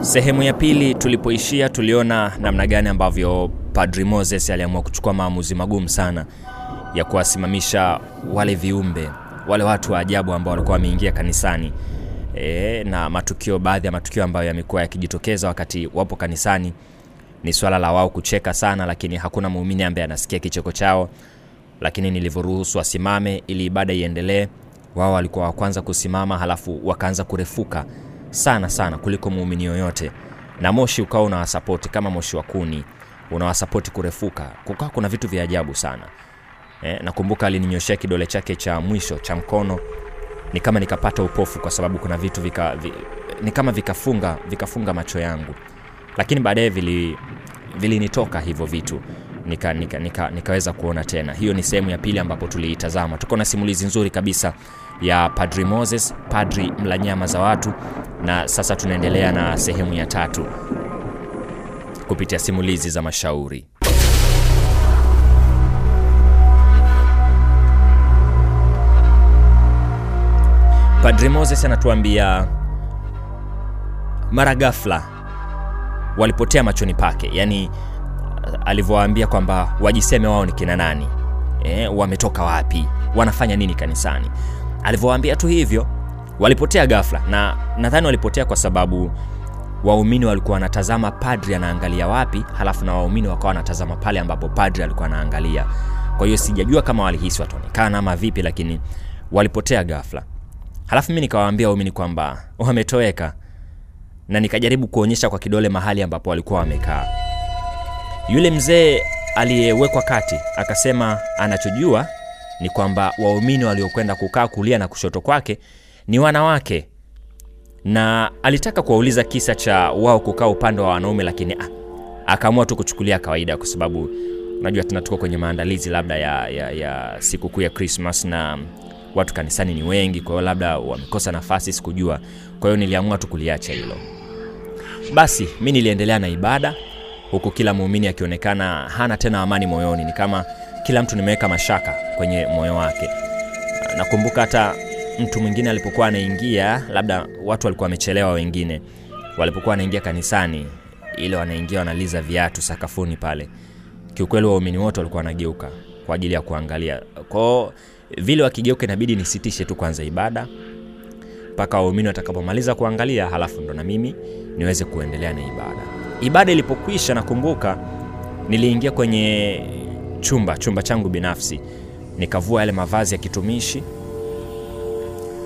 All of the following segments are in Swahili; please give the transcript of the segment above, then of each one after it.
Sehemu ya pili tulipoishia, tuliona namna gani ambavyo Padri Moses aliamua kuchukua maamuzi magumu sana ya kuwasimamisha wale viumbe, wale watu wa ajabu ambao walikuwa wameingia kanisani e, na matukio, baadhi ya matukio ambayo yamekuwa yakijitokeza wakati wapo kanisani ni swala la wao kucheka sana, lakini hakuna muumini ambaye anasikia kicheko chao. Lakini nilivyoruhusu wasimame ili ibada iendelee, wao walikuwa wa kwanza kusimama, halafu wakaanza kurefuka sana sana kuliko muumini yoyote, na moshi ukawa unawasapoti kama moshi wa kuni, unawasapoti kurefuka. Kukawa kuna vitu vya ajabu sana. Eh, nakumbuka alininyoshea kidole chake cha mwisho cha mkono, ni kama nikapata upofu, kwa sababu kuna vitu vika, vi, ni kama vikafunga vikafunga macho yangu, lakini baadaye vili vilinitoka hivyo vitu nika, nika, nika, nikaweza kuona tena. Hiyo ni sehemu ya pili ambapo tuliitazama. Tuko na simulizi nzuri kabisa ya Padri Moses, padri mla nyama za watu, na sasa tunaendelea na sehemu ya tatu kupitia simulizi za mashauri. Padri Moses anatuambia mara ghafla walipotea machoni pake, yaani alivyowaambia kwamba wajiseme wao ni kina nani, e, wametoka wapi, wanafanya nini kanisani. Alivyowaambia tu hivyo, walipotea ghafla, na nadhani walipotea kwa sababu waumini walikuwa wanatazama padri anaangalia wapi, halafu na waumini wakawa wanatazama pale ambapo padri alikuwa anaangalia. Kwa hiyo sijajua kama walihisi wataonekana ama vipi, lakini walipotea ghafla. Halafu mi nikawaambia waumini kwamba wametoweka, na nikajaribu kuonyesha kwa kidole mahali ambapo walikuwa wamekaa. Yule mzee aliyewekwa kati akasema anachojua ni kwamba waumini waliokwenda kukaa kulia na kushoto kwake ni wanawake, na alitaka kuwauliza kisa cha wao kukaa upande wa wanaume, lakini akaamua tu kuchukulia kawaida, kwa sababu unajua tena tuko kwenye maandalizi labda ya, ya, ya sikukuu ya Christmas na watu kanisani ni wengi, kwa hiyo labda wamekosa nafasi, sikujua. Kwa hiyo niliamua tu kuliacha hilo. Basi mi niliendelea na ibada huku kila muumini akionekana hana tena amani moyoni, ni kama kila mtu nimeweka mashaka kwenye moyo wake. Nakumbuka hata mtu mwingine alipokuwa anaingia, labda watu walikuwa wamechelewa, wengine walipokuwa wanaingia kanisani, ile wanaingia wanaliza viatu sakafuni pale, kiukweli waumini wote walikuwa wanageuka kwa ajili ya kuangalia. Kwao vile wakigeuka, inabidi nisitishe tu kwanza ibada mpaka waumini watakapomaliza kuangalia, halafu ndo na mimi niweze kuendelea na ibada. Ibada ilipokwisha, nakumbuka niliingia kwenye chumba chumba changu binafsi, nikavua yale mavazi ya kitumishi,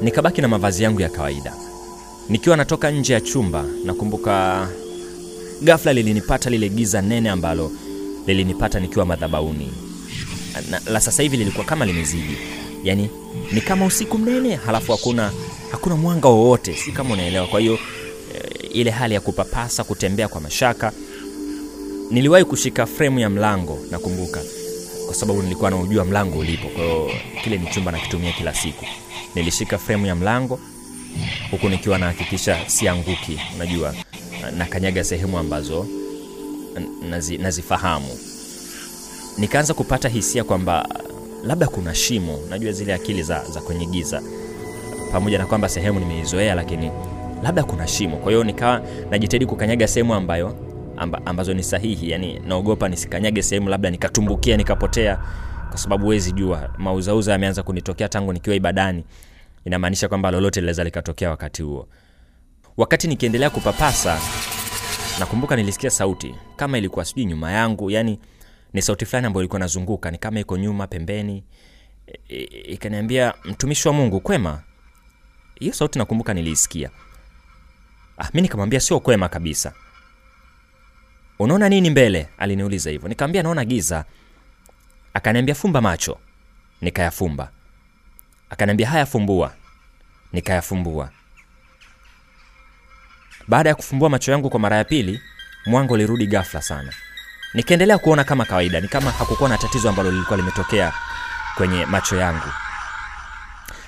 nikabaki na mavazi yangu ya kawaida. Nikiwa natoka nje ya chumba, nakumbuka ghafla lilinipata lile giza nene ambalo lilinipata nikiwa madhabauni. Na, la sasa hivi lilikuwa kama limezidi, yani ni kama usiku mnene, halafu hakuna hakuna mwanga wowote, si kama unaelewa. Kwa hiyo ile hali ya kupapasa, kutembea kwa mashaka. Niliwahi kushika fremu ya mlango, nakumbuka, kwa sababu nilikuwa naujua mlango ulipo. Kwa kile ni chumba nakitumia kila siku. Nilishika fremu ya mlango huku nikiwa nahakikisha sianguki, unajua, nakanyaga sehemu ambazo nazi, nazifahamu. Nikaanza kupata hisia kwamba labda kuna shimo, najua zile akili za, za kwenye giza, pamoja na kwamba sehemu nimeizoea, lakini labda kuna shimo. Kwa hiyo nikawa najitahidi kukanyaga sehemu ambayo amba, ambazo ni sahihi, yani naogopa nisikanyage sehemu labda nikatumbukia nikapotea, kwa sababu huwezi jua. Mauzauza yameanza kunitokea tangu nikiwa ibadani, inamaanisha kwamba lolote linaweza likatokea wakati huo. Wakati nikiendelea kupapasa, nakumbuka nilisikia sauti kama ilikuwa sijui nyuma yangu, yani ni sauti fulani ambayo ilikuwa nazunguka, ni kama iko nyuma pembeni, ikaniambia mtumishi wa Mungu, kwema. Hiyo sauti nakumbuka niliisikia. Ah, mi nikamwambia sio kwema kabisa. Unaona nini mbele? Aliniuliza hivyo. Nikamwambia naona giza. Akaniambia fumba macho. Nikayafumba. Akaniambia haya, fumbua. Nikayafumbua. Baada ya kufumbua macho yangu kwa mara ya pili, mwanga ulirudi ghafla sana. Nikaendelea kuona kama kawaida, ni kama hakukuwa na tatizo ambalo lilikuwa limetokea kwenye macho yangu.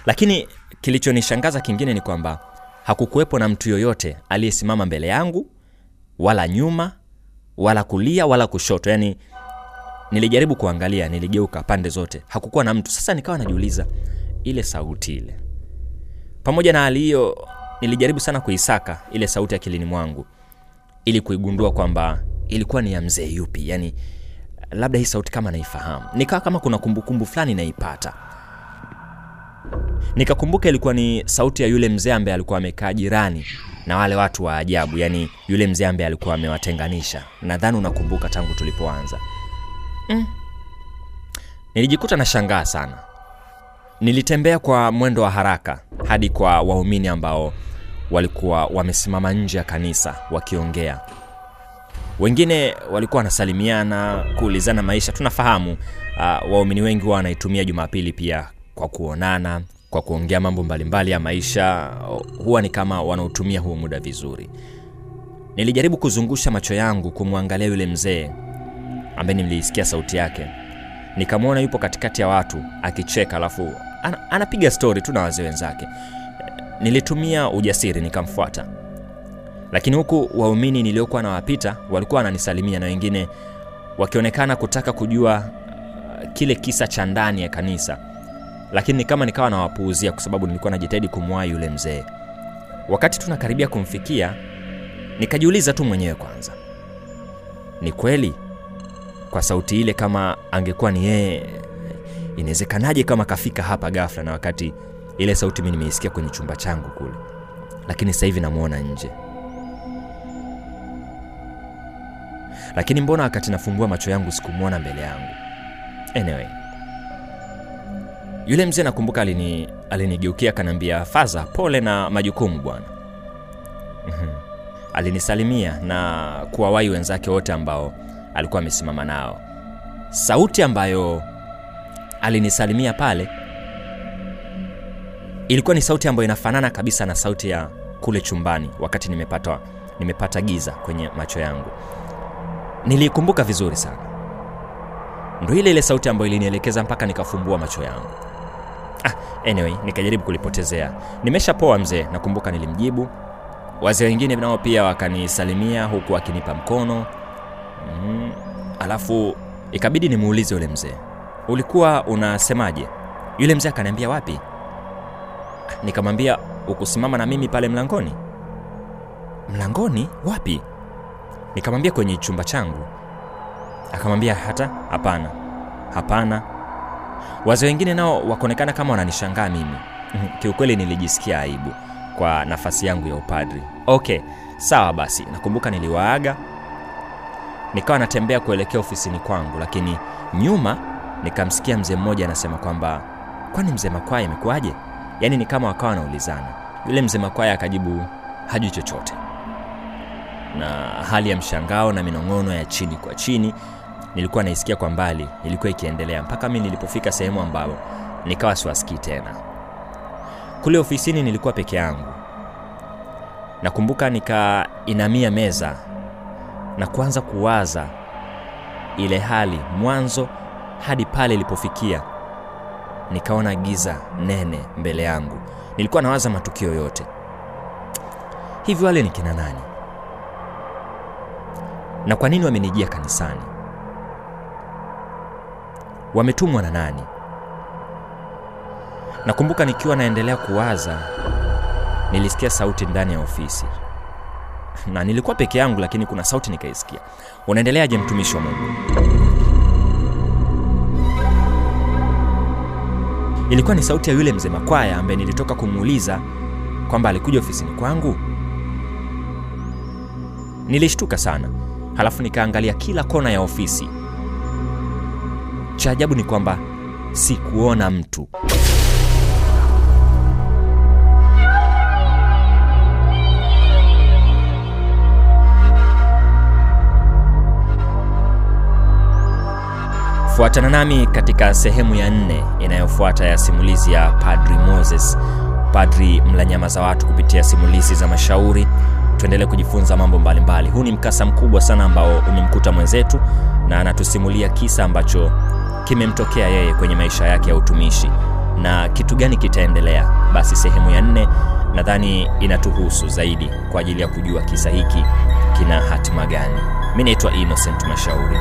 Lakini kilichonishangaza kingine ni kwamba hakukuwepo na mtu yoyote aliyesimama mbele yangu wala nyuma wala kulia wala kushoto. Yani nilijaribu kuangalia, niligeuka pande zote, hakukuwa na mtu. Sasa nikawa najiuliza ile sauti ile, pamoja na hali hiyo, nilijaribu sana kuisaka ile sauti akilini mwangu, ili kuigundua kwamba ilikuwa ni ya mzee yupi. Yani labda hii sauti kama naifahamu. Nikawa kama kuna kumbukumbu fulani naipata nikakumbuka ilikuwa ni sauti ya yule mzee ambaye alikuwa amekaa jirani na wale watu wa ajabu yani yule mzee ambaye alikuwa amewatenganisha. Nadhani unakumbuka tangu tulipoanza. Mm. nilijikuta na shangaa sana. Nilitembea kwa mwendo wa haraka hadi kwa waumini ambao walikuwa wamesimama nje ya kanisa wakiongea. Wengine walikuwa wanasalimiana kuulizana maisha. Tunafahamu uh, waumini wengi huwa wanaitumia jumapili pia kwa kuonana kwa kuongea mambo mbalimbali ya maisha huwa ni kama wanaotumia huo muda vizuri. Nilijaribu kuzungusha macho yangu kumwangalia yule mzee ambaye niliisikia sauti yake. Nikamwona yupo katikati ya watu akicheka alafu ana, anapiga stori tu na wazee wenzake. Nilitumia ujasiri nikamfuata. Lakini huku waumini niliokuwa nawapita walikuwa wananisalimia na wengine wakionekana kutaka kujua uh, kile kisa cha ndani ya kanisa lakini kama nikawa nawapuuzia kwa sababu nilikuwa najitahidi kumwahi yule mzee wakati tunakaribia kumfikia nikajiuliza tu mwenyewe kwanza ni kweli? Kwa sauti ile kama angekuwa ni yeye inawezekanaje kama kafika hapa gafla na wakati ile sauti mi nimeisikia kwenye chumba changu kule? Lakini sasa hivi namwona nje. Lakini mbona wakati nafungua macho yangu sikumwona mbele yangu? Anyway yule mzee nakumbuka alini alinigeukia akanaambia faza pole na majukumu bwana. Alinisalimia na kuwawahi wenzake wote ambao alikuwa amesimama nao. Sauti ambayo alinisalimia pale ilikuwa ni sauti ambayo inafanana kabisa na sauti ya kule chumbani wakati nimepata, nimepata giza kwenye macho yangu. Niliikumbuka vizuri sana. Ndo ile ile sauti ambayo ilinielekeza mpaka nikafumbua macho yangu ah, anyway nikajaribu kulipotezea. Nimeshapoa mzee nakumbuka nilimjibu. Wazee wengine nao pia wakanisalimia huku wakinipa mkono. Mm, alafu ikabidi nimuulize yule mzee. Ulikuwa unasemaje? Yule mzee akaniambia wapi? Nikamwambia ukusimama na mimi pale mlangoni. Mlangoni? Wapi? Nikamwambia kwenye chumba changu. Akamwambia hata? Hapana. Hapana wazee wengine nao wakaonekana kama wananishangaa mimi. Kiukweli nilijisikia aibu kwa nafasi yangu ya upadri. Okay sawa basi nakumbuka niliwaaga nikawa natembea kuelekea ofisini kwangu lakini nyuma nikamsikia mzee mmoja anasema kwamba kwani mzee makwaya imekuwaje yaani ni kama wakawa wanaulizana. Yule mzee makwaya akajibu hajui chochote. Na hali ya mshangao na minong'ono ya chini kwa chini nilikuwa naisikia kwa mbali ilikuwa ikiendelea mpaka mi nilipofika sehemu ambayo nikawa siwasikii tena. Kule ofisini nilikuwa peke yangu. Nakumbuka nikainamia meza na kuanza kuwaza ile hali mwanzo hadi pale ilipofikia. Nikaona giza nene mbele yangu. Nilikuwa nawaza matukio yote. Hivi wale ni kina nani? Na kwa nini wamenijia kanisani wametumwa na nani? Nakumbuka nikiwa naendelea kuwaza nilisikia sauti ndani ya ofisi. Na nilikuwa peke yangu lakini kuna sauti nikaisikia. Unaendeleaje mtumishi wa mungu? Ilikuwa ni sauti ya yule mzee makwaya ambaye nilitoka kumuuliza kwamba alikuja ofisini kwangu. Nilishtuka sana halafu nikaangalia kila kona ya ofisi cha ajabu ni kwamba sikuona mtu. Fuatana nami katika sehemu ya nne inayofuata ya simulizi ya padri moses. Padri mlanyama za watu kupitia simulizi za mashauri. Tuendelee kujifunza mambo mbalimbali. Huu ni mkasa mkubwa sana ambao umemkuta mwenzetu na anatusimulia kisa ambacho kimemtokea yeye kwenye maisha yake ya utumishi. Na kitu gani kitaendelea? Basi sehemu ya nne nadhani inatuhusu zaidi kwa ajili ya kujua kisa hiki kina hatima gani. Mi naitwa innocent mashauri